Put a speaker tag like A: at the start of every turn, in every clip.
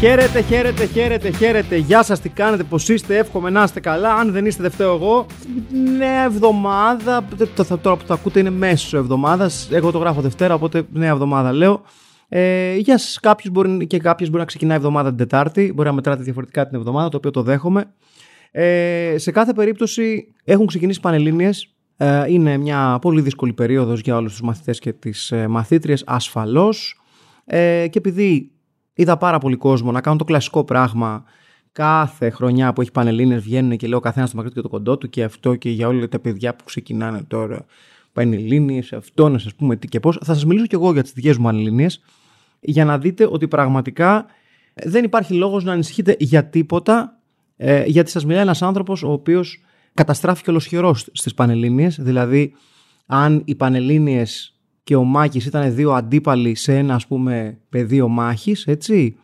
A: Χαίρετε, χαίρετε, χαίρετε, χαίρετε. Γεια σας, τι κάνετε, πώ είστε, εύχομαι να είστε καλά. Αν δεν είστε, δεν φταίω εγώ. Νέα εβδομάδα. Το, το, τώρα που το ακούτε είναι μέσο εβδομάδας. Εγώ το γράφω Δευτέρα, οπότε νέα εβδομάδα λέω. Ε, για κάποιους μπορεί, και κάποιες μπορεί να ξεκινάει η εβδομάδα την Τετάρτη. Μπορεί να μετράτε διαφορετικά την εβδομάδα, το οποίο το δέχομαι. Ε, σε κάθε περίπτωση έχουν ξεκινήσει πανελλήνιες. Ε, είναι μια πολύ δύσκολη περίοδος για όλους τους μαθητές και τις ε, μαθήτριες, ασφαλώς. Ε, και επειδή Είδα πάρα πολύ κόσμο να κάνουν το κλασικό πράγμα. Κάθε χρονιά που έχει πανελλήνες βγαίνουν και λέω καθένας το μακρύ και το κοντό του και αυτό και για όλα τα παιδιά που ξεκινάνε τώρα. Πανελλήνιες, αυτό να σα πούμε τι και πώς. Θα σας μιλήσω κι εγώ για τις δικές μου πανελλήνιες για να δείτε ότι πραγματικά δεν υπάρχει λόγος να ανησυχείτε για τίποτα ε, γιατί σας μιλάει ένας άνθρωπος ο οποίος καταστράφηκε ολοσχερός στις Πανελλήνιες. Δηλαδή, αν οι Πανελλήνιες και ο Μάκης ήταν δύο αντίπαλοι σε ένα ας πούμε πεδίο μάχης, έτσι.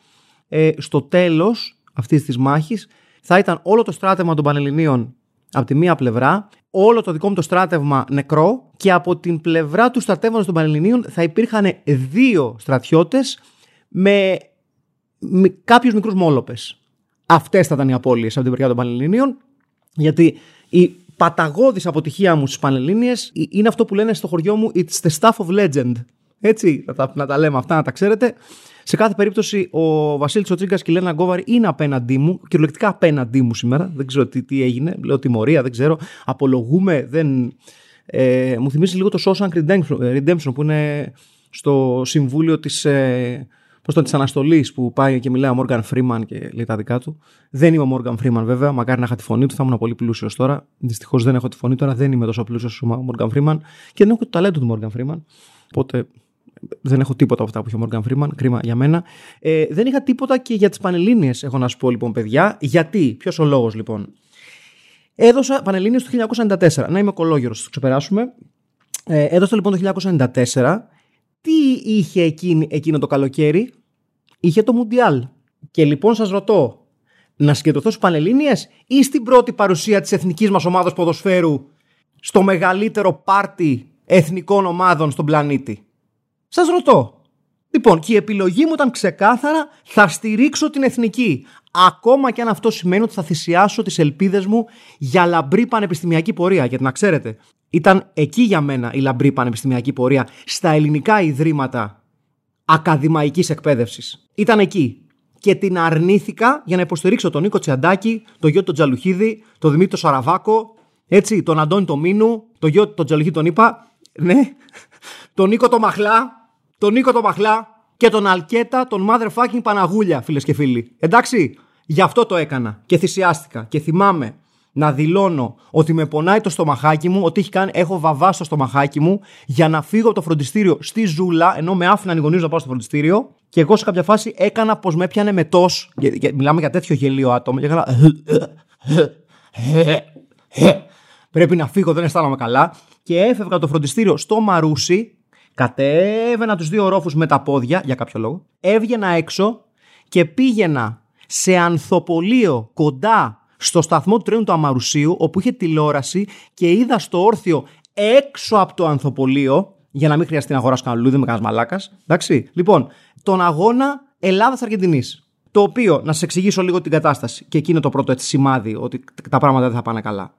A: Ε, στο τέλος αυτής της μάχης θα ήταν όλο το στράτευμα των Πανελληνίων από τη μία πλευρά, όλο το δικό μου το στράτευμα νεκρό και από την πλευρά του στρατεύματος των Πανελληνίων θα υπήρχαν δύο στρατιώτες με, με κάποιους μικρούς μόλοπες. Αυτές θα ήταν οι απώλειες από την πλευρά των Πανελληνίων γιατί η παταγώδης αποτυχία μου στις Πανελλήνιες είναι αυτό που λένε στο χωριό μου It's the stuff of legend. Έτσι, να τα, να τα λέμε αυτά, να τα ξέρετε. Σε κάθε περίπτωση, ο Βασίλης Τσοτρίγκα και η Λένα Γκόβαρη είναι απέναντί μου, κυριολεκτικά απέναντί μου σήμερα. Δεν ξέρω τι, τι έγινε. Λέω τιμωρία, δεν ξέρω. Απολογούμε, δεν. Ε, μου θυμίζει λίγο το Shawshank Redemption που είναι στο συμβούλιο της, ε, Πώς το της Αναστολής που πάει και μιλάει ο Μόργαν Φρήμαν και λέει τα δικά του. Δεν είμαι ο Μόργαν Φρήμαν βέβαια, μακάρι να είχα τη φωνή του, θα ήμουν πολύ πλούσιος τώρα. Δυστυχώς δεν έχω τη φωνή τώρα, δεν είμαι τόσο πλούσιος όσο ο Μόργαν Φρήμαν και δεν έχω το ταλέντο του Μόργαν Φρήμαν. Οπότε δεν έχω τίποτα από αυτά που έχει ο Μόργαν Φρήμαν, κρίμα για μένα. Ε, δεν είχα τίποτα και για τις Πανελλήνιες, έχω να σου πω λοιπόν, παιδιά. Γιατί, ποιος ο λόγος λοιπόν. Έδωσα Πανελλήνιες το 1994. Να είμαι κολόγερο, το ξεπεράσουμε. Ε, έδωσα λοιπόν το 1994 τι είχε εκείνη, εκείνο το καλοκαίρι, είχε το Μουντιάλ. Και λοιπόν σας ρωτώ, να συγκεντρωθώ στους Πανελλήνιες ή στην πρώτη παρουσία της εθνικής μας ομάδας ποδοσφαίρου στο μεγαλύτερο πάρτι εθνικών ομάδων στον πλανήτη; Σας ρωτώ. Λοιπόν, και η επιλογή μου ήταν ξεκάθαρα θα στηρίξω την εθνική. Ακόμα και αν αυτό σημαίνει ότι θα θυσιάσω τις ελπίδες μου για λαμπρή πανεπιστημιακή πορεία. Γιατί να ξέρετε, ήταν εκεί για μένα η λαμπρή πανεπιστημιακή πορεία στα ελληνικά ιδρύματα ακαδημαϊκής εκπαίδευσης. Ήταν εκεί. Και την αρνήθηκα για να υποστηρίξω τον Νίκο Τσιαντάκη, τον γιο τον Τζαλουχίδη, τον Δημήτρη Σαραβάκο, έτσι, τον Αντώνη τον Μίνου, τον γιο τον Τζαλουχίδη τον είπα, ναι, τον Νίκο τον Μαχλά, τον Νίκο τον Μαχλά και τον Αλκέτα, τον motherfucking Παναγούλια, φίλες και φίλοι. Εντάξει, γι' αυτό το έκανα και θυσιάστηκα και θυμάμαι να δηλώνω ότι με πονάει το στομαχάκι μου, ότι έχει κάνει, έχω βαβά στο στομαχάκι μου για να φύγω από το φροντιστήριο στη ζούλα, ενώ με άφηναν οι γονείς να πάω στο φροντιστήριο. Και εγώ σε κάποια φάση έκανα πως με έπιανε μετό. Μιλάμε για τέτοιο γελίο άτομο. Και έκανα. Πρέπει να φύγω, δεν αισθάνομαι καλά. Και έφευγα το φροντιστήριο στο Μαρούσι, κατέβαινα τους δύο ορόφου με τα πόδια, για κάποιο λόγο, έβγαινα έξω και πήγαινα σε ανθοπολείο κοντά στο σταθμό του τρένου του Αμαρουσίου, όπου είχε τηλεόραση και είδα στο όρθιο έξω από το ανθοπολείο, για να μην χρειαστεί να αγοράσω κανένα λουλούδι με κανένας μαλάκας. Εντάξει. Λοιπόν, τον αγώνα Ελλάδα-Αργεντινή. Το οποίο, να σα εξηγήσω λίγο την κατάσταση, και εκείνο το πρώτο έτσι σημάδι ότι τα πράγματα δεν θα πάνε καλά.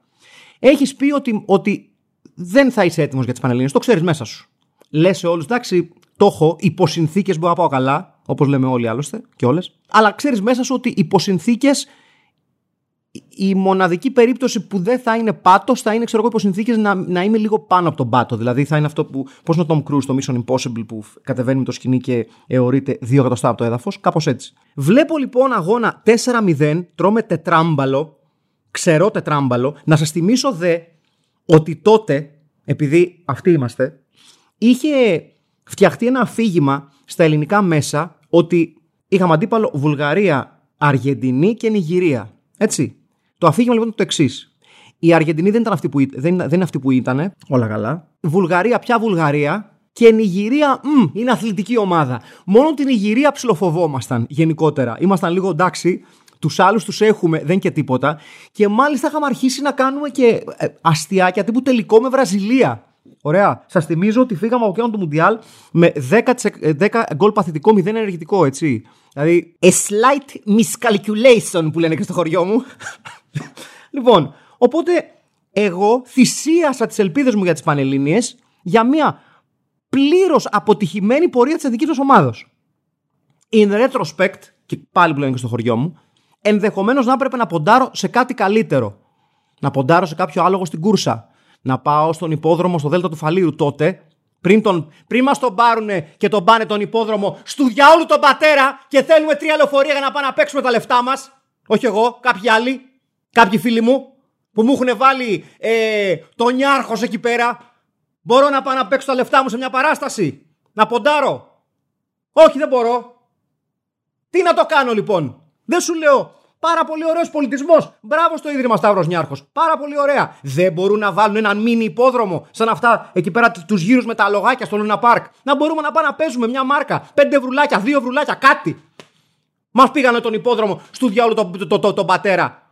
A: Έχεις πει ότι, ότι δεν θα είσαι έτοιμος για τις Πανελλήνιες, το ξέρεις μέσα σου. Λες σε όλους, εντάξει, το έχω, υπό συνθήκε μπορώ να πάω καλά, όπως λέμε όλοι άλλωστε και όλες. Αλλά ξέρεις μέσα σου ότι υπό συνθήκε η μοναδική περίπτωση που δεν θα είναι πάτος θα είναι, ξέρω εγώ, υπό συνθήκε να, να είμαι λίγο πάνω από τον πάτο. Δηλαδή θα είναι αυτό που. Πώς είναι ο Tom Cruise στο Mission Impossible που κατεβαίνει με το σκηνή και αιωρείται δύο εκατοστά από το έδαφος. Κάπως έτσι. Βλέπω λοιπόν αγώνα 4-0, τρώμε τετράμπαλο, ξερό τετράμπαλο. Να σας θυμίσω δε ότι τότε, επειδή αυτοί είμαστε, είχε φτιαχτεί ένα αφήγημα στα ελληνικά μέσα ότι είχαμε αντίπαλο Βουλγαρία, Αργεντινή και Νιγηρία. Έτσι. Το αφήγημα λοιπόν είναι το εξής. Η Αργεντινή δεν, ήταν αυτή που, δεν, δεν είναι αυτή που ήταν. Όλα καλά. Βουλγαρία, πια Βουλγαρία. Και Νιγηρία, μ, είναι αθλητική ομάδα. Μόνο την Νιγηρία ψιλοφοβόμασταν γενικότερα. Ήμασταν λίγο εντάξει. Τους άλλους τους έχουμε, δεν και τίποτα. Και μάλιστα είχαμε αρχίσει να κάνουμε και ε, αστιάκια τύπου τελικό με Βραζιλία. Ωραία. Σας θυμίζω ότι φύγαμε από εκείνον του Μουντιάλ με 10, 10 γκολ παθητικό, 0 ενεργητικό, έτσι. Δηλαδή, a slight miscalculation που λένε και στο χωριό μου. Λοιπόν, οπότε εγώ θυσίασα τις ελπίδες μου για τις Πανελλήνιε για μια πλήρως αποτυχημένη πορεία της εθνικής μας ομάδα. In retrospect, και πάλι που λένε και στο χωριό μου, ενδεχομένως να έπρεπε να ποντάρω σε κάτι καλύτερο. Να ποντάρω σε κάποιο άλογο στην κούρσα. Να πάω στον υπόδρομο στο Δέλτα του Φαλήρου τότε, πριν, τον, πριν μας τον πάρουνε και τον πάνε τον υπόδρομο στου διαόλου τον πατέρα και θέλουμε τρία λεωφορεία για να πάμε να παίξουμε τα λεφτά μας. Όχι εγώ, κάποιοι άλλοι, κάποιοι φίλοι μου που μου έχουν βάλει ε, τον Νιάρχος εκεί πέρα. Μπορώ να πάω να παίξω τα λεφτά μου σε μια παράσταση. Να ποντάρω. Όχι δεν μπορώ. Τι να το κάνω λοιπόν; Δεν σου λέω Πάρα πολύ ωραίος πολιτισμός. Μπράβο στο Ίδρυμα Σταύρος Νιάρχος. Πάρα πολύ ωραία. Δεν μπορούν να βάλουν έναν μίνι υπόδρομο σαν αυτά εκεί πέρα τους γύρους με τα αλογάκια στο Λούνα Πάρκ. Να μπορούμε να πάμε να παίζουμε μια μάρκα. Πέντε βρουλάκια, δύο βρουλάκια, κάτι. Μας πήγανε τον υπόδρομο στου διάολου τον το, το, το, το, πατέρα.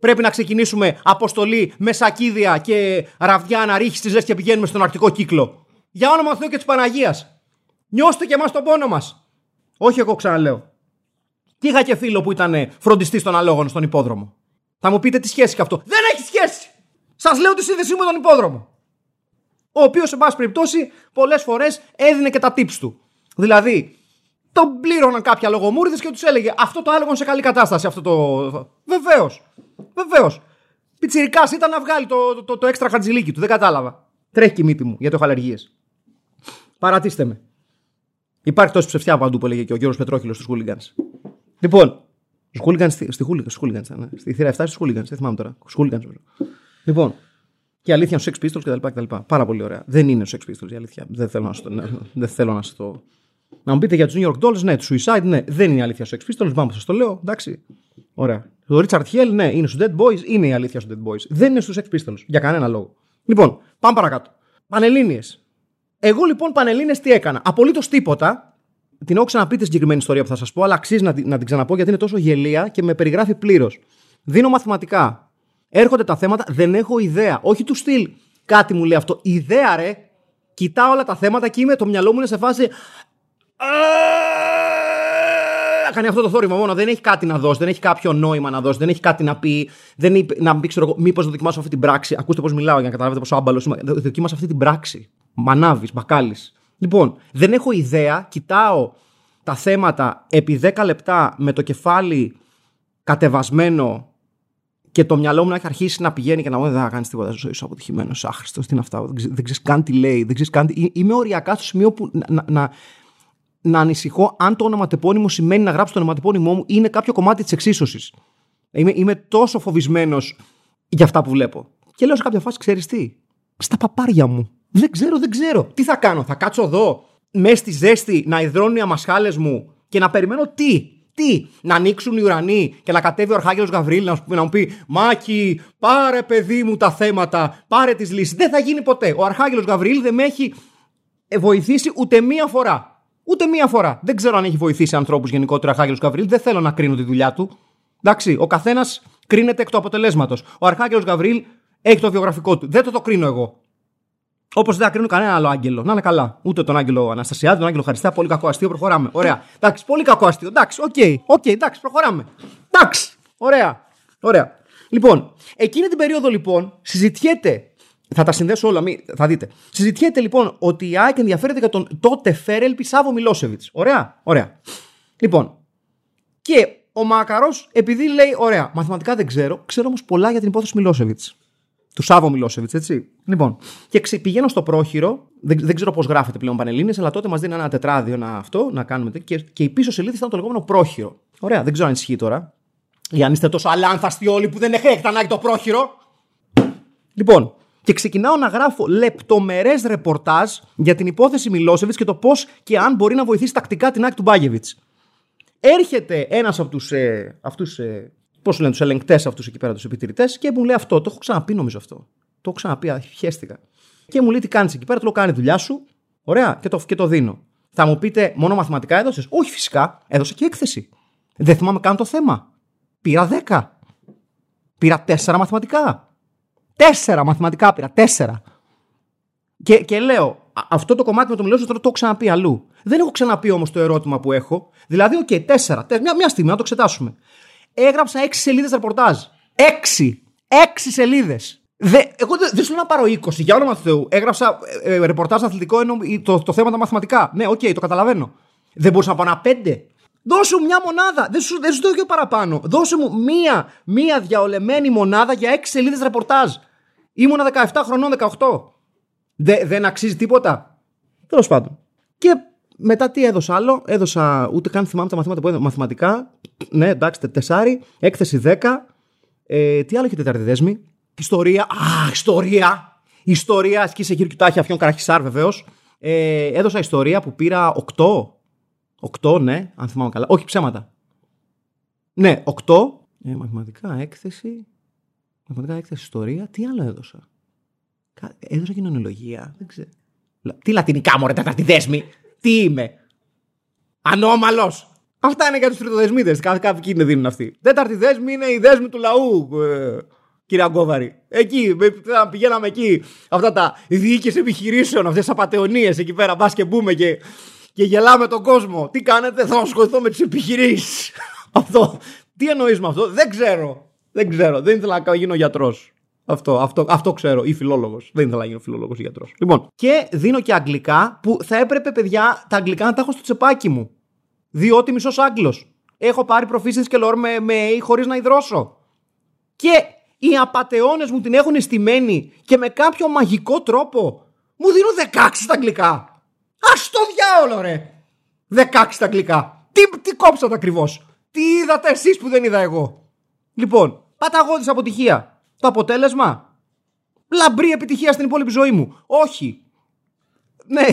A: Πρέπει να ξεκινήσουμε αποστολή με σακίδια και ραβδιά να ρίξει τη ζέστη και πηγαίνουμε στον αρκτικό κύκλο. Για όνομα Θεού και της Παναγίας. Νιώστε και εμάς τον πόνο μας. Όχι εγώ ξαναλέω. Και είχα και φίλο που ήταν φροντιστής των αλόγων στον υπόδρομο. Θα μου πείτε τι σχέση και αυτό. Δεν έχει σχέση! Σας λέω τη σύνδεσή μου με τον υπόδρομο. Ο οποίος, σε πάση περιπτώσει, πολλές φορές έδινε και τα tips του. Δηλαδή, τον πλήρωναν κάποια λογομούριδε και τους έλεγε Αυτό το άλογο είναι σε καλή κατάσταση. Αυτό το. Βεβαίως. Βεβαίως. Πιτσυρικά ήταν να βγάλει το, το, το, το έξτρα χατζηλίκι του. Δεν κατάλαβα. Τρέχει και η μύτη μου γιατί έχω αλλεργίε. Παρατήστε με. Υπάρχει τόση ψευτιά παντού που έλεγε και ο Γιώργος Πετρόχυλος στους Χούλιγκανς. Λοιπόν, Σκούλιγκαν στη, στη Χούλιγκανς. Ναι. Στη θύρα 7 στη Χούλιγκανς. Δεν θυμάμαι τώρα. Σκούλιγκαν. Λοιπόν, και αλήθεια ο Sex Pistols κτλ. Πάρα πολύ ωραία. Δεν είναι ο Sex Pistols η αλήθεια. Δεν θέλω να, στο, δεν θέλω να το. Να μου πείτε για τους New York Dolls, ναι, τους Suicide, ναι, δεν είναι η αλήθεια ο Sex Pistols. Πάμε, σας το λέω, εντάξει. Ωραία. Το Richard Hell, ναι, είναι στους Dead Boys, είναι η αλήθεια στους Dead Boys. Δεν είναι στους Sex Pistols, για κανένα λόγο. Λοιπόν, πάμε παρακάτω. Πανελίνε. Εγώ λοιπόν Πανελίνε τι έκανα; Απολύτως τίποτα την έχω ξαναπεί τη συγκεκριμένη ιστορία που θα σας πω, αλλά αξίζει να, να την ξαναπώ γιατί είναι τόσο γελία και με περιγράφει πλήρως. Δίνω μαθηματικά. Έρχονται τα θέματα, δεν έχω ιδέα. Όχι του στυλ κάτι μου λέει αυτό. Ιδέα ρε. Κοιτάω όλα τα θέματα και είμαι, το μυαλό μου είναι σε φάση. Κάνει αυτό το θόρυβο μόνο. Δεν έχει κάτι να δώσει, δεν έχει κάποιο νόημα να δώσει, δεν έχει κάτι να πει. Δεν έχει, να πει, ξέρω εγώ, μήπως να δοκιμάσω αυτή την πράξη. Ακούστε πώς μιλάω για να καταλάβετε πόσο άμπαλος είμαι. Δοκίμασα αυτή την πράξη. Μανάβης, μπακάλι. Λοιπόν, δεν έχω ιδέα, κοιτάω τα θέματα επί 10 λεπτά με το κεφάλι κατεβασμένο και το μυαλό μου να έχει αρχίσει να πηγαίνει και να μου δεν θα κάνεις τίποτα ζωή σου αποτυχημένος, άχρηστος, τι είναι αυτά, δεν ξέρεις καν τι λέει, δεν ξέρεις καν τι. Είμαι οριακά στο σημείο που να, να, να ανησυχώ αν το ονοματεπώνυμο σημαίνει να γράψω το ονοματεπώνυμό μου ή είναι κάποιο κομμάτι της εξίσωσης. Είμαι, είμαι τόσο φοβισμένος για αυτά που βλέπω. Και λέω σε κάποια φάση, ξέρεις τι, στα παπάρια μου. Δεν ξέρω, δεν ξέρω. Τι θα κάνω, θα κάτσω εδώ, μέσα στη ζέστη, να υδρώνουν οι αμασχάλες μου και να περιμένω τι. Τι, να ανοίξουν οι ουρανοί και να κατέβει ο Αρχάγγελος Γαβρίλ να, να μου πει Μάκη, πάρε παιδί μου τα θέματα, πάρε τις λύσεις. Δεν θα γίνει ποτέ. Ο Αρχάγγελος Γαβρίλ δεν με έχει βοηθήσει ούτε μία φορά. Ούτε μία φορά. Δεν ξέρω αν έχει βοηθήσει ανθρώπους γενικότερα ο Αρχάγγελο Γαβρίλ. Δεν θέλω να κρίνω τη δουλειά του. Εντάξει, ο καθένας κρίνεται εκ του αποτελέσματος. Ο Αρχάγγελος Γαβρίλ έχει το βιογραφικό του. Δεν το το κρίνω εγώ. Όπως δεν θα κρίνω κανένα άλλο άγγελο. Να είναι καλά. Ούτε τον άγγελο Αναστασιάδη, τον άγγελο Χαριστά. Πολύ κακό αστείο. Προχωράμε. Ωραία. Εντάξει, πολύ κακό αστείο. Εντάξει, OK. Okay. OK, okay, εντάξει, προχωράμε. Εντάξει. Ωραία. Ωραία. Λοιπόν, εκείνη την περίοδο λοιπόν συζητιέται. Θα τα συνδέσω όλα, μη, θα δείτε. Συζητιέται λοιπόν ότι η ΑΕΚ ενδιαφέρεται για τον τότε Φέρελπι Σάβο Μιλόσεβιτς. Ωραία. Ωραία. Λοιπόν, και ο Μάκαρο, επειδή λέει, ωραία, μαθηματικά δεν ξέρω, ξέρω όμως πολλά για την υπόθεση Μιλόσεβιτς του Σάβο Μιλόσεβιτς, έτσι. Λοιπόν, και πηγαίνω στο πρόχειρο, δεν, δεν ξέρω πώς γράφεται πλέον Πανελίνε, αλλά τότε μας δίνει ένα τετράδιο να αυτό, να κάνουμε. Και, και η πίσω σελίδα ήταν το λεγόμενο πρόχειρο. Ωραία, δεν ξέρω αν ισχύει τώρα. Ή αν είστε τόσο αλάνθαστοι όλοι που δεν έχετε ανάγκη το πρόχειρο. Λοιπόν, και ξεκινάω να γράφω λεπτομερές ρεπορτάζ για την υπόθεση Μιλόσεβιτς και το πώς και αν μπορεί να βοηθήσει τακτικά την άκρη του Μπάγεβιτς. Έρχεται ένας από τους ε, αυτούς ε, Πώς λένε, τους ελεγκτές αυτούς εκεί πέρα, τους επιτηρητές, και μου λέει αυτό. Το έχω ξαναπεί νομίζω αυτό. Το έχω ξαναπεί, χαίστηκα. Και μου λέει τι κάνεις εκεί πέρα, του λέω κάνει δουλειά σου. Ωραία, και το, και το δίνω. Θα μου πείτε, μόνο μαθηματικά έδωσες; Όχι, φυσικά, έδωσε και έκθεση. Δεν θυμάμαι καν το θέμα. Πήρα 10. Πήρα 4 μαθηματικά. 4 μαθηματικά πήρα. 4. Και, και λέω, αυτό το κομμάτι με το μιλάω τώρα το έχω ξαναπεί αλλού. Δεν έχω ξαναπεί όμως το ερώτημα που έχω. Δηλαδή, OK, okay, 4. Μια, μια στιγμή να το εξετάσουμε. Έγραψα 6 σελίδες ρεπορτάζ. 6. 6 σελίδες. Δε, εγώ δεν δε σου να πάρω 20, για όνομα του Θεού. Έγραψα ε, ε, ρεπορτάζ αθλητικό ενώ το, το θέμα τα μαθηματικά. Ναι, OK, okay, το καταλαβαίνω. Δεν μπορούσα να πάω ένα 5. Δώσε μου μια μονάδα. Δεν σου, δεν σου το παραπάνω. Δώσε μου μία, μία διαολεμένη μονάδα για 6 σελίδες ρεπορτάζ. Ήμουνα 17 χρονών, 18. Δε, δεν αξίζει τίποτα. Τέλος πάντων. Και μετά τι έδωσα άλλο; Έδωσα ούτε καν θυμάμαι τα μαθήματα που έδωσα. Μαθηματικά. Ναι, εντάξει, τεσσάρι. Έκθεση 10. Ε, τι άλλο έχει τετάρτη δέσμη; Ιστορία. Α, ιστορία. Ιστορία. Ασκή σε κύριο Τάχη Αφιόν Καραχισάρ βεβαίως. Ε, έδωσα ιστορία που πήρα 8. 8, ναι, αν θυμάμαι καλά. Όχι ψέματα. Ναι, 8. Ε, μαθηματικά έκθεση. Μαθηματικά έκθεση ιστορία. Τι άλλο έδωσα; Έδωσα κοινωνιολογία. Δεν ξέρω. Τι λατινικά μωρέ τέταρτη δέσμη. Τι είμαι; Ανώμαλος. Αυτά είναι για τους τριτοδεσμίδε. Κάποιοι είναι δίνουν αυτοί. Τέταρτη δέσμη είναι η δέσμη του λαού. Ε, κύριε Αγκόβαρη. Εκεί, πηγαίναμε εκεί. Αυτά τα διοίκηση επιχειρήσεων, αυτές τις απαταιωνίες εκεί πέρα. Μπας και μπούμε και, και γελάμε τον κόσμο. Τι κάνετε, θα ασχοληθώ με τις επιχειρήσεις. αυτό. Τι εννοείς με αυτό, δεν ξέρω. Δεν ξέρω. Δεν ήθελα να γίνω γιατρός. Αυτό, αυτό, αυτό ξέρω. Ή φιλόλογος. Δεν ήθελα να γίνω φιλόλογος ή γιατρός. Λοιπόν, και δίνω και αγγλικά που θα έπρεπε, παιδιά, τα αγγλικά να τα έχω στο τσεπάκι μου. Διότι μισός Άγγλος. Έχω πάρει προφήσει και λόρ με, με A χωρίς να υδρώσω. Και οι απαταιώνες μου την έχουν στημένη και με κάποιο μαγικό τρόπο μου δίνουν 16 στα αγγλικά. Α το διάολο, ρε! 16 στα αγγλικά. Τι, τι κόψατε ακριβώς; Τι είδατε εσείς που δεν είδα εγώ; Λοιπόν, παταγώδης αποτυχία. Το αποτέλεσμα; Λαμπρή επιτυχία στην υπόλοιπη ζωή μου. Όχι. Ναι.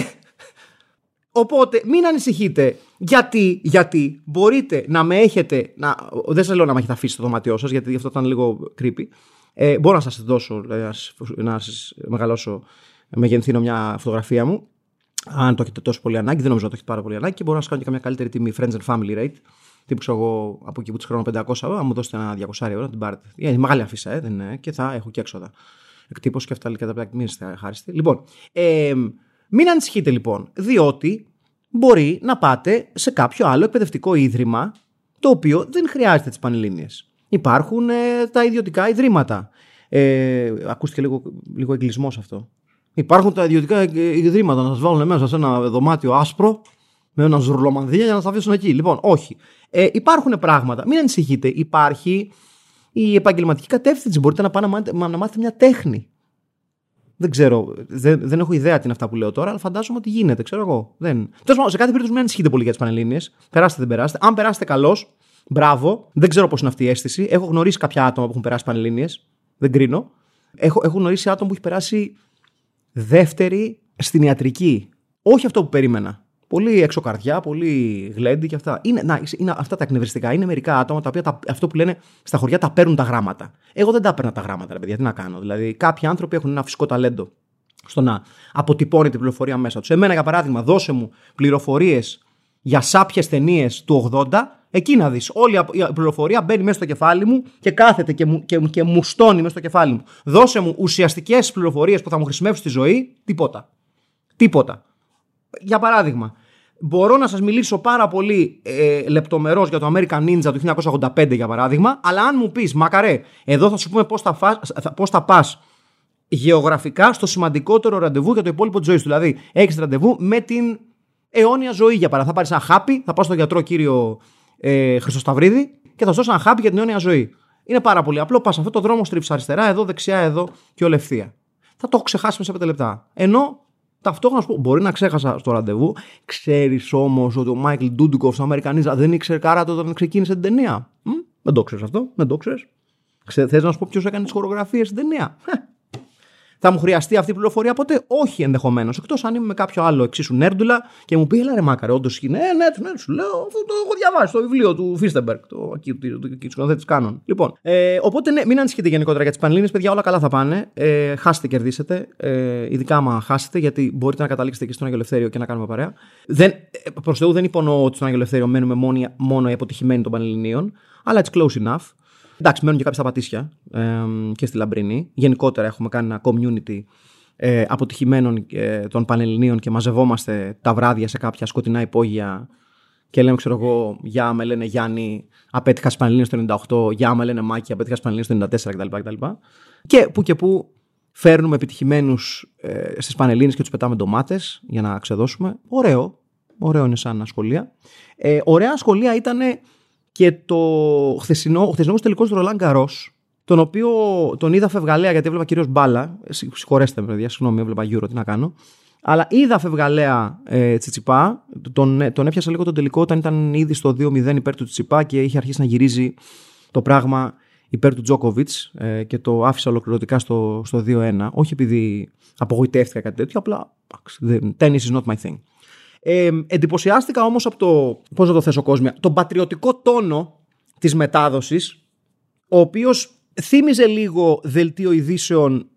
A: Οπότε μην ανησυχείτε. Γιατί, γιατί μπορείτε να με έχετε. Να, δεν σας λέω να με έχετε αφήσει στο δωμάτιό σας, γιατί αυτό ήταν λίγο creepy. Ε, μπορώ να σας δώσω, να σας μεγαλώσω, μεγενθύνω μια φωτογραφία μου. Αν το έχετε τόσο πολύ ανάγκη, δεν νομίζω ότι το έχετε πάρα πολύ ανάγκη και μπορώ να σας κάνω και καμιά καλύτερη τιμή Friends and Family Rate. Τύπου ξέρω εγώ από εκεί που τους χρόνο 500, αν μου δώσετε ένα 200 ευρώ, την πάρετε. Είναι μεγάλη αφίσα, ε, δεν είναι, και θα έχω και έξοδα. Εκτύπωση και αυτά και τα πράγματα. Μην είστε χάριστοι. Λοιπόν, ε, μην ανησυχείτε λοιπόν, διότι μπορεί να πάτε σε κάποιο άλλο εκπαιδευτικό ίδρυμα το οποίο δεν χρειάζεται τις πανελλήνιες. Υπάρχουν ε, τα ιδιωτικά ιδρύματα. Ε, ακούστηκε λίγο, λίγο εγκλισμός αυτό. Υπάρχουν τα ιδιωτικά ιδρύματα να σας βάλουν μέσα σε ένα δωμάτιο άσπρο με ένα ζουρλομανδία για να σας αφήσουν εκεί. Λοιπόν, όχι. Ε, υπάρχουν πράγματα. Μην ανησυχείτε. Υπάρχει η επαγγελματική κατεύθυνση. Μπορείτε να πάτε να, μάθετε μια τέχνη. Δεν ξέρω. Δεν, δεν έχω ιδέα τι είναι αυτά που λέω τώρα, αλλά φαντάζομαι ότι γίνεται. Ξέρω εγώ. Δεν. Τέλος πάντων, σε κάθε περίπτωση μην ανησυχείτε πολύ για τις Πανελλήνιες. Περάστε, δεν περάστε. Αν περάσετε καλώς, μπράβο. Δεν ξέρω πώς είναι αυτή η αίσθηση. Έχω γνωρίσει κάποια άτομα που έχουν περάσει Πανελλήνιες. Δεν κρίνω. Έχω, έχω γνωρίσει άτομα που έχει περάσει δεύτερη στην ιατρική. Όχι αυτό που περίμενα. Πολύ έξω καρδιά, πολύ γλέντι και αυτά. Είναι, να, είναι αυτά τα εκνευριστικά. Είναι μερικά άτομα τα οποία τα, αυτό που λένε στα χωριά τα παίρνουν τα γράμματα. Εγώ δεν τα παίρνα τα γράμματα, ρε παιδιά. Τι να κάνω. Δηλαδή, κάποιοι άνθρωποι έχουν ένα φυσικό ταλέντο στο να αποτυπώνει την πληροφορία μέσα τους. Εμένα, για παράδειγμα, δώσε μου πληροφορίες για σάπιες ταινίες του 80, εκεί να δεις. Όλη η πληροφορία μπαίνει μέσα στο κεφάλι μου και κάθεται και μου, και, και μου στώνει μέσα στο κεφάλι μου. Δώσε μου ουσιαστικές πληροφορίες που θα μου χρησιμεύσουν στη ζωή, τίποτα. Τίποτα για παράδειγμα, μπορώ να σας μιλήσω πάρα πολύ ε, λεπτομερώς για το American Ninja του 1985 για παράδειγμα, αλλά αν μου πεις, μακαρέ, εδώ θα σου πούμε πώς θα, φας, πώς θα πας γεωγραφικά στο σημαντικότερο ραντεβού για το υπόλοιπο της ζωής του. Δηλαδή, έχεις ραντεβού με την αιώνια ζωή για παράδειγμα. Θα πάρεις ένα χάπι, θα πας στον γιατρό κύριο ε, Χριστοσταυρίδη και θα σου δώσει ένα χάπι για την αιώνια ζωή. Είναι πάρα πολύ απλό. Πας αυτό το δρόμο, στρίψει αριστερά, εδώ, δεξιά, εδώ και ολευθεία. Θα το έχω ξεχάσει μέσα σε 5 λεπτά. Ενώ Ταυτόχρονα σου πω, μπορεί να ξέχασα στο ραντεβού. Ξέρεις όμως ότι ο Μάικλ Ντούντικοφ στο Αμερικανίζα δεν ήξερε καράτε όταν ξεκίνησε την ταινία. Μ; Δεν το ξέρεις αυτό, δεν το ξέρεις. Θες να σου πω ποιος έκανε τις χορογραφίες στην ταινία. Θα μου χρειαστεί αυτή η πληροφορία ποτέ; Όχι ενδεχομένως. Εκτός αν είμαι με κάποιο άλλο εξίσου νέρντουλα και μου πει, Ελά, ρε Μάκαρε, όντως είναι. Ε, ναι, ναι, σου λέω, αυτό το έχω διαβάσει στο βιβλίο του Φίστεμπεργκ, το, του σκηνοθέτη Κάνων. Λοιπόν, ε, οπότε ναι, μην ανησυχείτε γενικότερα για τις Πανελλήνιε, παιδιά, όλα καλά θα πάνε. Ε, χάσετε, κερδίσετε. Ε, ειδικά άμα χάσετε, γιατί μπορείτε να καταλήξετε και στον Άγιο Ελευθέριο και να κάνουμε παρέα. Δεν, ε, προς Θεού δεν υπονοώ ότι στον Άγιο Ελευθέριο μένουμε μόνο, μόνο οι αποτυχημένοι των Πανελληνίων, αλλά it's close enough. Εντάξει, μένουν και κάποια πατήσια ε, και στη Λαμπρίνη. Γενικότερα έχουμε κάνει ένα community ε, αποτυχημένων ε, των Πανελληνίων και μαζευόμαστε τα βράδια σε κάποια σκοτεινά υπόγεια και λέμε, ξέρω εγώ, Γεια με λένε Γιάννη, απέτυχα στι Πανελληνίε το 98, Γεια με λένε Μάκη, απέτυχα στι Πανελληνίε το 94 κτλ. κτλ. Και που και που φέρνουμε επιτυχημένους ε, στις Πανελλήνιες και τους πετάμε ντομάτες για να ξεδώσουμε. Ωραίο. Ωραίο είναι σαν σχολεία. Ε, ωραία σχολεία ήταν και το χθεσινό, ο χθεσινός τελικός του Ρολάν Καρός, τον οποίο τον είδα φευγαλέα γιατί έβλεπα κυρίως μπάλα. Συγχωρέστε με, παιδιά, συγγνώμη, έβλεπα γύρω, τι να κάνω. Αλλά είδα φευγαλέα ε, Τσιτσιπά. Τον, ε, τον έπιασα λίγο τον τελικό όταν ήταν ήδη στο 2-0 υπέρ του Τσιτσιπά και είχε αρχίσει να γυρίζει το πράγμα υπέρ του Τζόκοβιτς ε, και το άφησα ολοκληρωτικά στο, στο 2-1. Όχι επειδή απογοητεύτηκα κάτι τέτοιο, απλά tennis is not my thing. Ε, εντυπωσιάστηκα όμως από το, πώς να το θέσω κόσμια, τον πατριωτικό τόνο της μετάδοσης, ο οποίος θύμιζε λίγο δελτίο ειδήσεων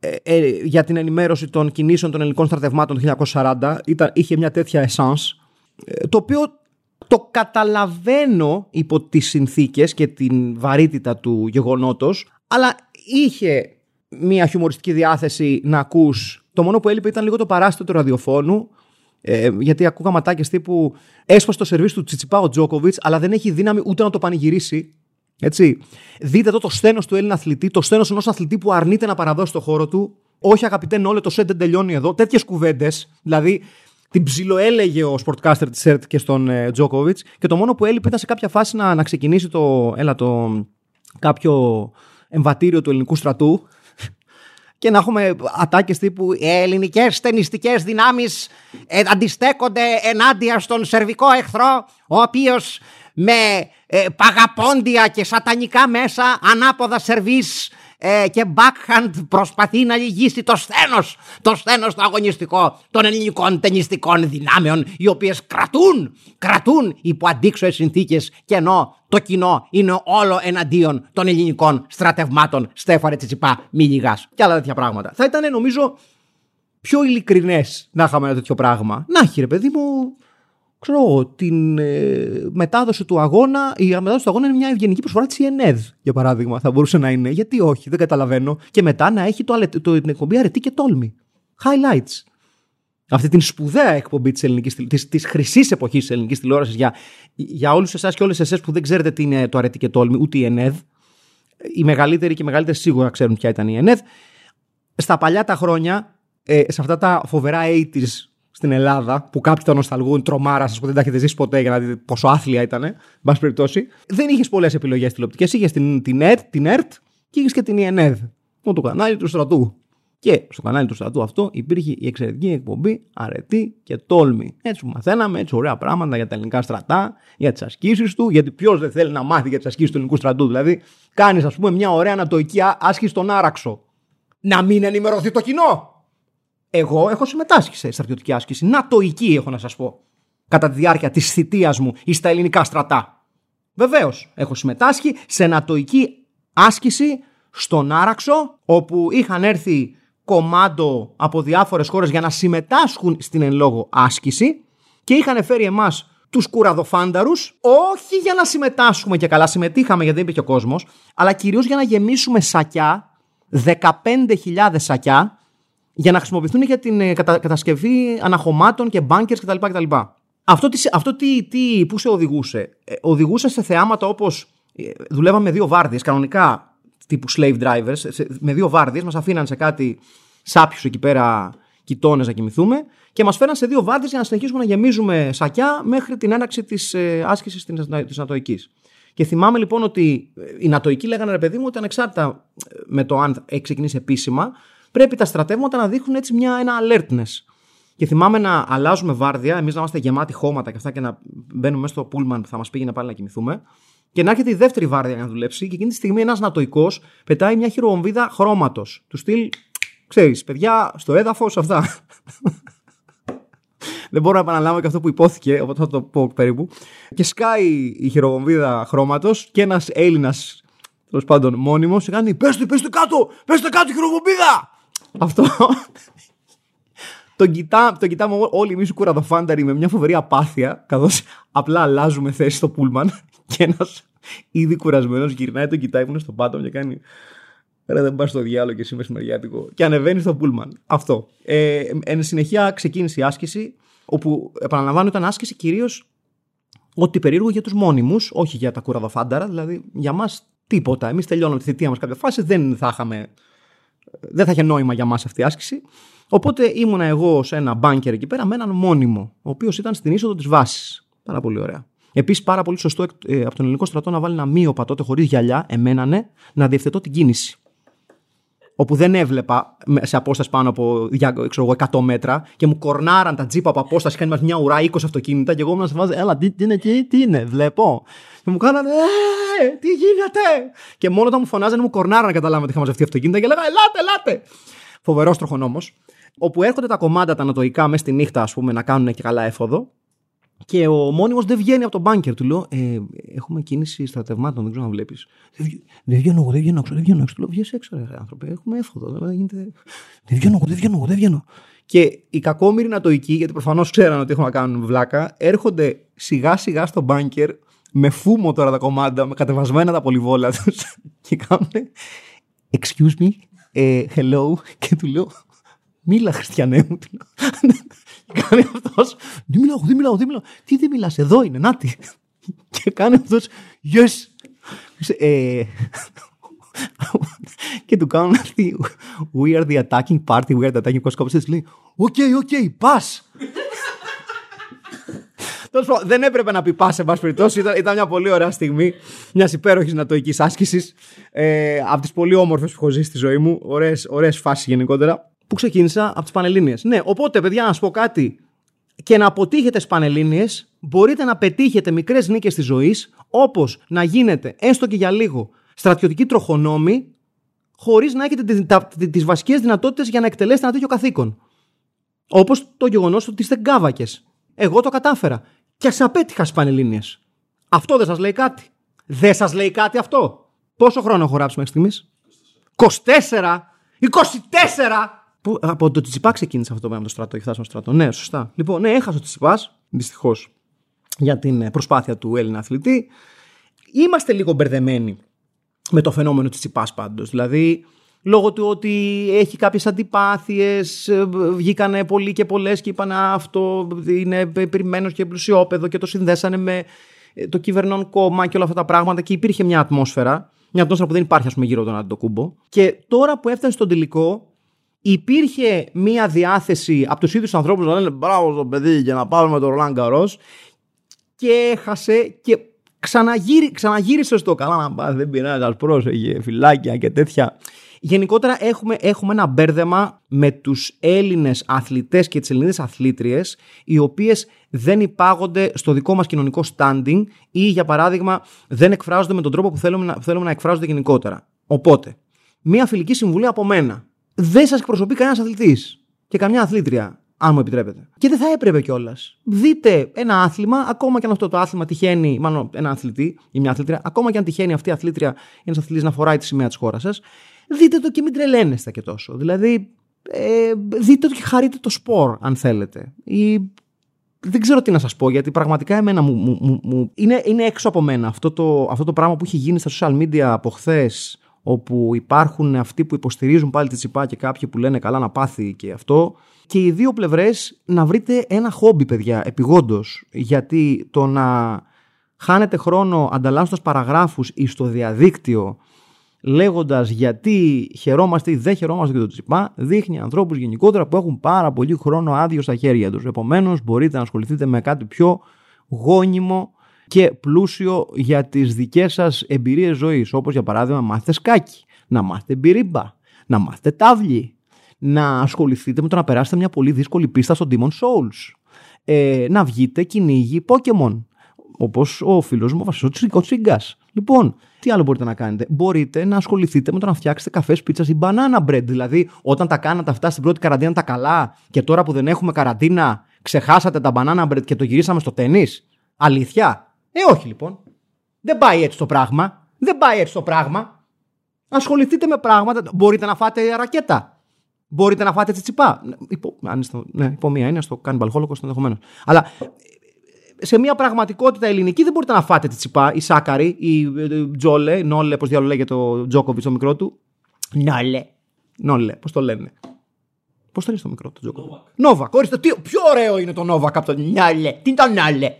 A: ε, ε, για την ενημέρωση των κινήσεων των ελληνικών στρατευμάτων του 1940. Ήταν, είχε μια τέτοια essence, ε, το οποίο το καταλαβαίνω υπό τις συνθήκες και την βαρύτητα του γεγονότος, αλλά είχε μια χιουμοριστική διάθεση να ακούς. Το μόνο που έλειπε ήταν λίγο το παράστατο του ραδιοφώνου, ε, γιατί ακούγα ματάκες τύπου έσπασε το σερβίς του Τσιτσιπά ο Τζόκοβιτς, αλλά δεν έχει δύναμη ούτε να το πανηγυρίσει. Έτσι. Δείτε εδώ το στένο του Έλληνα αθλητή, το στένο ενός αθλητή που αρνείται να παραδώσει το χώρο του. Όχι, αγαπητέ Νόλε, το σετ δεν τελειώνει εδώ. Τέτοιες κουβέντες. Δηλαδή, την ψιλοέλεγε ο sportcaster της ΕΡΤ και στον ε, Τζόκοβιτς. Και το μόνο που έλειπε ήταν σε κάποια φάση να, να ξεκινήσει το, έλα, το κάποιο εμβατήριο του ελληνικού στρατού και να έχουμε ατάκες τύπου οι ελληνικές ταινιστικές δυνάμεις ε, αντιστέκονται ενάντια στον σερβικό εχθρό ο οποίος με ε, παγαπόντια και σατανικά μέσα ανάποδα σερβίς ε, και backhand προσπαθεί να λυγίσει το σθένος, το σθένος το αγωνιστικό των ελληνικών ταινιστικών δυνάμεων οι οποίες κρατούν, κρατούν υπό αντίξωες συνθήκες και ενώ το κοινό είναι όλο εναντίον των ελληνικών στρατευμάτων Στέφαρε Τσιτσιπά, μη λιγάς και άλλα τέτοια πράγματα. Θα ήταν νομίζω πιο ειλικρινές να είχαμε ένα τέτοιο πράγμα. Να έχει ρε παιδί μου, ξέρω εγώ, την ε, μετάδοση του αγώνα, η μετάδοση του αγώνα είναι μια ευγενική προσφορά της ΕΝΕΔ, για παράδειγμα. Θα μπορούσε να είναι. Γιατί όχι, δεν καταλαβαίνω. Και μετά να έχει το, το, την εκπομπή αρετή και τόλμη. Highlights. Αυτή την σπουδαία εκπομπή της ελληνικής, της, της χρυσής εποχής της ελληνικής τηλεόρασης για, για όλους εσάς και όλες εσές που δεν ξέρετε τι είναι το αρετή και τόλμη, ούτε η ΕΝΕΔ. Οι μεγαλύτεροι και οι μεγαλύτεροι σίγουρα ξέρουν ποια ήταν η ΕΝΕΔ. Στα παλιά τα χρόνια, ε, σε αυτά τα φοβερά 80s στην Ελλάδα, που κάποιοι τα νοσταλγούν, τρομάρα σας που δεν τα έχετε ζήσει ποτέ για να δείτε πόσο άθλια ήταν, εν πάση περιπτώσει, δεν είχες πολλές επιλογές τηλεοπτικές. Είχες την, την, ΕΡΤ, την ΕΡΤ και είχες και την ΕΝΕΔ, το κανάλι του στρατού. Και στο κανάλι του στρατού αυτό υπήρχε η εξαιρετική εκπομπή Αρετή και Τόλμη. Έτσι που μαθαίναμε έτσι ωραία πράγματα για τα ελληνικά στρατά, για τις ασκήσεις του, γιατί ποιος δεν θέλει να μάθει για τις ασκήσεις του ελληνικού στρατού. Δηλαδή, κάνεις, ας πούμε, μια ωραία ανατοϊκή άσκηση στον Άραξο. Να μην ενημερωθεί το κοινό. Εγώ έχω συμμετάσχει σε στρατιωτική άσκηση. Νατοική, έχω να σας πω. Κατά τη διάρκεια της θητείας μου ή στα ελληνικά στρατά. Βεβαίως, έχω συμμετάσχει σε νατοική άσκηση στον Άραξο, όπου είχαν έρθει κομμάντο από διάφορες χώρες για να συμμετάσχουν στην εν λόγω άσκηση και είχαν φέρει εμάς τους κουραδοφάνταρους, όχι για να συμμετάσχουμε και καλά, συμμετείχαμε γιατί δεν υπήρχε ο κόσμος, αλλά κυρίως για να γεμίσουμε σακιά, 15.000 σακιά, για να χρησιμοποιηθούν για την ε, κατασκευή αναχωμάτων και bunkers κτλ. κτλ. Αυτό, τι, αυτό τι, τι, πού σε οδηγούσε; Ε, οδηγούσε σε θεάματα όπως ε, δουλεύαμε με δύο βάρδιες, κανονικά τύπου slave drivers, με δύο βάρδιες, μας αφήναν σε κάτι σάπιους εκεί πέρα κοιτώνες να κοιμηθούμε και μας φέραν σε δύο βάρδιες για να συνεχίσουμε να γεμίζουμε σακιά μέχρι την έναρξη της ε, άσκησης της Νατοική. Και θυμάμαι λοιπόν ότι οι Νατοικοί λέγανε ρε παιδί μου ότι ανεξάρτητα με το αν έχει ξεκινήσει επίσημα, πρέπει τα στρατεύματα να δείχνουν έτσι μια, ένα alertness. Και θυμάμαι να αλλάζουμε βάρδια, εμείς να είμαστε γεμάτοι χώματα και αυτά και να μπαίνουμε μέσα στο πούλμαν που θα μας πήγαινε πάλι να κοιμηθούμε. Και να έρχεται η δεύτερη βάρδια για να δουλέψει, και εκείνη τη στιγμή ένας νατοϊκός πετάει μια χειροβομβίδα χρώματος. Του στυλ Ξέρεις, παιδιά, στο έδαφος αυτά. Δεν μπορώ να επαναλάβω και αυτό που υπόθηκε, οπότε θα το πω περίπου. Και σκάει η χειροβομβίδα χρώματος και ένας Έλληνας, τέλος πάντων μόνιμος, κάνει Πέστε, πέστε κάτω! Πέστε κάτω, χειροβομβίδα! Αυτό. τον, κοιτά, τον κοιτάμε όλοι εμείς οι κουραδοφάνταροι με μια φοβερή απάθεια, καθώς απλά αλλάζουμε θέση στο πούλμαν και ένας ήδη κουρασμένος γυρνάει, τον κοιτάει που είναι στο πάτο και κάνει. Ρε, δεν πας στο διάλογο και εσύ μεσημεριάτικο. Και ανεβαίνει στο πούλμαν. Αυτό. Ε, εν συνεχεία ξεκίνησε η άσκηση όπου επαναλαμβάνω ήταν άσκηση κυρίως ότι περίεργο για τους μόνιμους, όχι για τα κουραδοφάνταρα, δηλαδή για μας τίποτα. Εμείς τελειώναμε τη θητεία μας κάποια φάση, δεν θα είχαμε. Δεν θα είχε νόημα για μας αυτή η άσκηση. Οπότε ήμουνα εγώ σε ένα μπάνκερ εκεί πέρα με έναν μόνιμο, ο οποίος ήταν στην είσοδο της βάσης. Πάρα πολύ ωραία. Επίσης, πάρα πολύ σωστό ε, από τον ελληνικό στρατό να βάλει ένα μείωπα τότε χωρίς γυαλιά, εμένα ναι, να διευθετώ την κίνηση όπου δεν έβλεπα σε απόσταση πάνω από ξέρω, 100 μέτρα και μου κορνάραν τα τζίπα από απόσταση, κάνει μας μια ουρά 20 αυτοκίνητα και εγώ ήμουν σε βάζω, έλα, τι, τι είναι εκεί, τι είναι, βλέπω. Και μου κάνανε, ε, τι γίνεται; Και μόνο όταν μου φωνάζανε μου κορνάραν να καταλάβω ότι είχα μαζευτεί αυτοκίνητα και λέγα, ελάτε, ελάτε. Φοβερός τροχονόμο. Όπου έρχονται τα κομμάτια τα ανατοϊκά μέσα στη νύχτα, ας πούμε, να κάνουν και καλά έφοδο. Και ο μόνιμος δεν βγαίνει από τον μπάνκερ. Του λέω: ε, Έχουμε κίνηση στρατευμάτων, δεν ξέρω να βλέπεις. Δεν βγαίνω εγώ, δεν βγαίνω έξω, δεν βγαίνω έξω. Του λέω: Βγαίνει έξω, ρε άνθρωπε, έχουμε έφοδο. Δεν, γίνεται... δεν βγαίνω εγώ, δεν βγαίνω εγώ, δεν βγαίνω. Και οι κακόμοιροι νατοικοί, γιατί προφανώς ξέραν ότι έχουν να κάνουν βλάκα, έρχονται σιγά σιγά στο μπάνκερ με φούμο τώρα τα κομμάτια, με κατεβασμένα τα πολυβόλα τους και κάνουν. Excuse me, ε, hello, και του λέω: Μίλα, Χριστιανέ μου. κάνει αυτός. Δεν μιλάω, δεν μιλάω, δεν μιλάω. Τι δεν μιλάς, εδώ είναι, νάτι. Και κάνει αυτός. Yes. Ε, και του κάνουν αυτοί. We are the attacking party, we are the attacking party. Και λέει, OK, OK, πα. Δεν έπρεπε να πει πα, σε πάση περιπτώσει. Ήταν, ήταν μια πολύ ωραία στιγμή μιας υπέροχης νατοϊκής άσκησης. Ε, από τις πολύ όμορφες που έχω ζήσει στη ζωή μου. Ωραίες φάσεις γενικότερα που ξεκίνησα από τις Πανελλήνιες. Ναι, οπότε, παιδιά, να σας πω κάτι. Και να αποτύχετε στις Πανελλήνιες, μπορείτε να πετύχετε μικρές νίκες της ζωής, όπως να γίνετε έστω και για λίγο στρατιωτικοί τροχονόμοι, χωρίς να έχετε τις βασικές δυνατότητες για να εκτελέσετε ένα τέτοιο καθήκον. Όπως το γεγονός ότι είστε γκάβακες. Εγώ το κατάφερα. Και σα απέτυχα στι Πανελλήνιε. Αυτό δεν σας λέει κάτι. Δεν σας λέει κάτι αυτό. Πόσο χρόνο έχω γράψει μέχρι στιγμής, 24! 24! Που, από το Τσιπά ξεκίνησε αυτό το πράγμα το στρατό και φτάσαμε στο στρατό. Ναι, σωστά. Λοιπόν, ναι, έχασε το Τσιπά, δυστυχώς, για την ε, προσπάθεια του Έλληνα αθλητή. Είμαστε λίγο μπερδεμένοι με το φαινόμενο τη Τσιπά πάντως. Δηλαδή, λόγω του ότι έχει κάποιες αντιπάθειες, ε, βγήκανε πολλοί και πολλές και είπαν αυτό είναι περιμένος και πλουσιόπεδο και το συνδέσανε με ε, το κυβερνών κόμμα και όλα αυτά τα πράγματα και υπήρχε μια ατμόσφαιρα. Μια ατμόσφαιρα που δεν υπάρχει, ας πούμε, γύρω τον Αντοκούμπο. Και τώρα που έφτανε στον τελικό, υπήρχε μία διάθεση από τους ίδιους ανθρώπους να λένε μπράβο στο παιδί για να πάμε με τον Ρολάν Καρός και έχασε και ξαναγύρι, ξαναγύρισε στο καλά να πάει, δεν πειράζει, ας πρόσεχε, φυλάκια και τέτοια. Γενικότερα έχουμε, έχουμε ένα μπέρδεμα με τους Έλληνες αθλητές και τις Ελληνίδες αθλήτριες οι οποίες δεν υπάγονται στο δικό μας κοινωνικό standing ή για παράδειγμα δεν εκφράζονται με τον τρόπο που θέλουμε να, θέλουμε να εκφράζονται γενικότερα. Οπότε, μία φιλική συμβουλή από μένα δεν σας εκπροσωπεί κανένας αθλητής και καμιά αθλήτρια, αν μου επιτρέπετε. Και δεν θα έπρεπε κιόλας. Δείτε ένα άθλημα, ακόμα και αν αυτό το άθλημα τυχαίνει, μάλλον ένα αθλητή ή μια αθλήτρια, ακόμα και αν τυχαίνει αυτή η αθλήτρια ή ένας αθλητής να φοράει τη σημαία της χώρας σας, δείτε το και μην τρελαίνεστε και τόσο. Δηλαδή, ε, δείτε το και χαρείτε το σπορ, αν θέλετε. Ή δεν ξέρω τι να σας πω, γιατί πραγματικά εμένα μου, μου, μου, είναι, είναι έξω από μένα αυτό το, αυτό το πράγμα που έχει γίνει στα social media από χθες όπου υπάρχουν αυτοί που υποστηρίζουν πάλι τη τσιπά και κάποιοι που λένε καλά να πάθει και αυτό. Και οι δύο πλευρές να βρείτε ένα χόμπι, παιδιά, επιγόντως. Γιατί το να χάνετε χρόνο ανταλλάσσοντας παραγράφους στο διαδίκτυο λέγοντας γιατί χαιρόμαστε ή δεν χαιρόμαστε και το τσιπά, δείχνει ανθρώπους γενικότερα που έχουν πάρα πολύ χρόνο άδειο στα χέρια τους. Επομένως, μπορείτε να ασχοληθείτε με κάτι πιο γόνιμο και πλούσιο για τις δικές σας εμπειρίες ζωής, όπως για παράδειγμα να μάθετε σκάκι, να μάθετε μπυρίμπα, να μάθετε τάβλη, να ασχοληθείτε με το να περάσετε μια πολύ δύσκολη πίστα στο Demon Souls, ε, να βγείτε κυνήγι Pokemon, όπως ο φίλος μου ο Βασίλος Τσιγκάς. Λοιπόν, τι άλλο μπορείτε να κάνετε; Μπορείτε να ασχοληθείτε με το να φτιάξετε καφές, πίτσας ή banana bread. Δηλαδή, όταν τα κάνατε αυτά στην πρώτη καραντίνα τα καλά και τώρα που δεν έχουμε καραντίνα, ξεχάσατε τα banana bread και το γυρίσαμε στο τέννη. Αλήθεια; Ε, όχι λοιπόν. Δεν πάει έτσι το πράγμα. Δεν πάει έτσι το πράγμα. Ασχοληθείτε με πράγματα. Μπορείτε να φάτε ρακέτα. Μπορείτε να φάτε τσιπά. Υπό, αν είστε, ναι, υπό μία είναι στο Cannibal Holocaust ενδεχομένως. Αλλά σε μια πραγματικότητα ελληνική δεν μπορείτε να φάτε τσιπά. Η Σάκαρη, η ε, Τζόλε, Νόλε, πώς διάλογο λέγεται ο Τζόκοβιτς το μικρό του. Νόλε. Νόλε, πώς το λένε. Πώς το λένε στο μικρό του Τζόκοβιτς; Νόβακ. Ορίστε, τι, πιο ωραίο είναι το Νόβακ από το Νιάλε. Τι είναι το Νιάλε.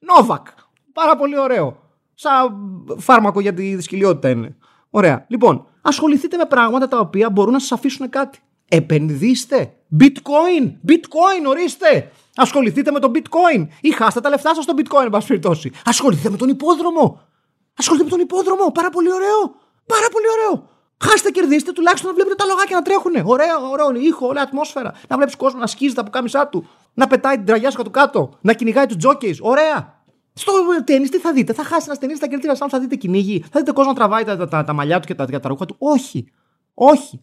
A: Νόβακ. Πάρα πολύ ωραίο. Σαν φάρμακο για τη δυσκολιότητα είναι. Ωραία. Λοιπόν, ασχοληθείτε με πράγματα τα οποία μπορούν να σας αφήσουν κάτι. Επενδύστε. Bitcoin. Bitcoin, ορίστε. Ασχοληθείτε με το bitcoin. Ή χάστε τα λεφτά σας στο bitcoin, εν πάση περιπτώσει. Ασχοληθείτε με τον υπόδρομο. Ασχοληθείτε με τον υπόδρομο. Πάρα πολύ ωραίο. Πάρα πολύ ωραίο. Χάστε, κερδίστε τουλάχιστον να βλέπετε τα λογάκια να τρέχουν. Ωραία, ωραίο ήχο, ωραία ατμόσφαιρα. Να βλέπεις κόσμο να σκίζει τα πουκάμισά του. Να πετάει την τραγιά σου κάτω. Να κυνηγάει τους τζόκε. Ωραία. Στο τέννη τι θα δείτε; Θα χάσει ένας ταινί, θα κερδίσει ένα θα δείτε κυνήγι. Θα δείτε κόσμο να τραβάει τα, τα, τα, μαλλιά του και τα, τα ρούχα του. Όχι. Όχι.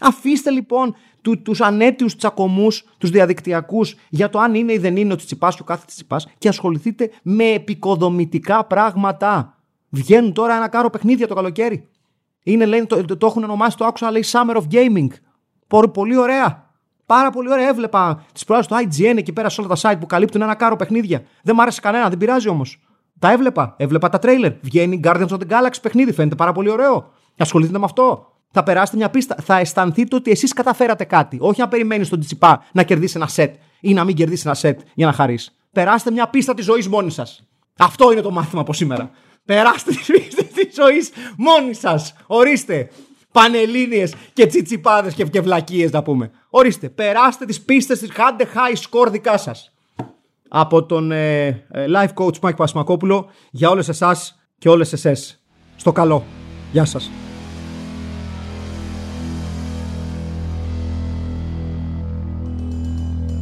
A: Αφήστε λοιπόν του, τους ανέτειους τσακωμούς, τους διαδικτυακούς για το αν είναι ή δεν είναι ο Τσιτσιπάς και ο κάθε Τσιτσιπάς και ασχοληθείτε με επικοδομητικά πράγματα. Βγαίνουν τώρα ένα κάρο παιχνίδια το καλοκαίρι. Είναι, λένε, το, το, το έχουν ονομάσει, το άκουσα, λέει Summer of Gaming. Πολύ ωραία. Πάρα πολύ ωραία. Έβλεπα τις προάλλες του IGN εκεί πέρα σε όλα τα site που καλύπτουν ένα κάρο παιχνίδια. Δεν μ' άρεσε κανένα, δεν πειράζει όμως. Τα έβλεπα. Έβλεπα τα τρέιλερ. Βγαίνει Guardians of the Galaxy παιχνίδι. Φαίνεται πάρα πολύ ωραίο. Ασχοληθείτε με αυτό θα περάσετε μια πίστα. Θα αισθανθείτε ότι εσείς καταφέρατε κάτι. Όχι να περιμένεις τον Τσιπά να κερδίσει ένα σετ ή να μην κερδίσει ένα σετ για να χαρείς. Περάστε μια πίστα της ζωής μόνοι σας. Αυτό είναι το μάθημα από σήμερα. Περάστε τη πίστα της ζωής μόνοι σας. Ορίστε. Πανελίνε και τσιτσιπάδε και, και βλακίε να πούμε. Ορίστε. Περάστε τις πίστες της. Κάντε high score δικά σας. Από τον ε, ε, life coach Mike Πασμακόπουλο για όλες εσάς και όλες εσές. Στο καλό. Γεια σας.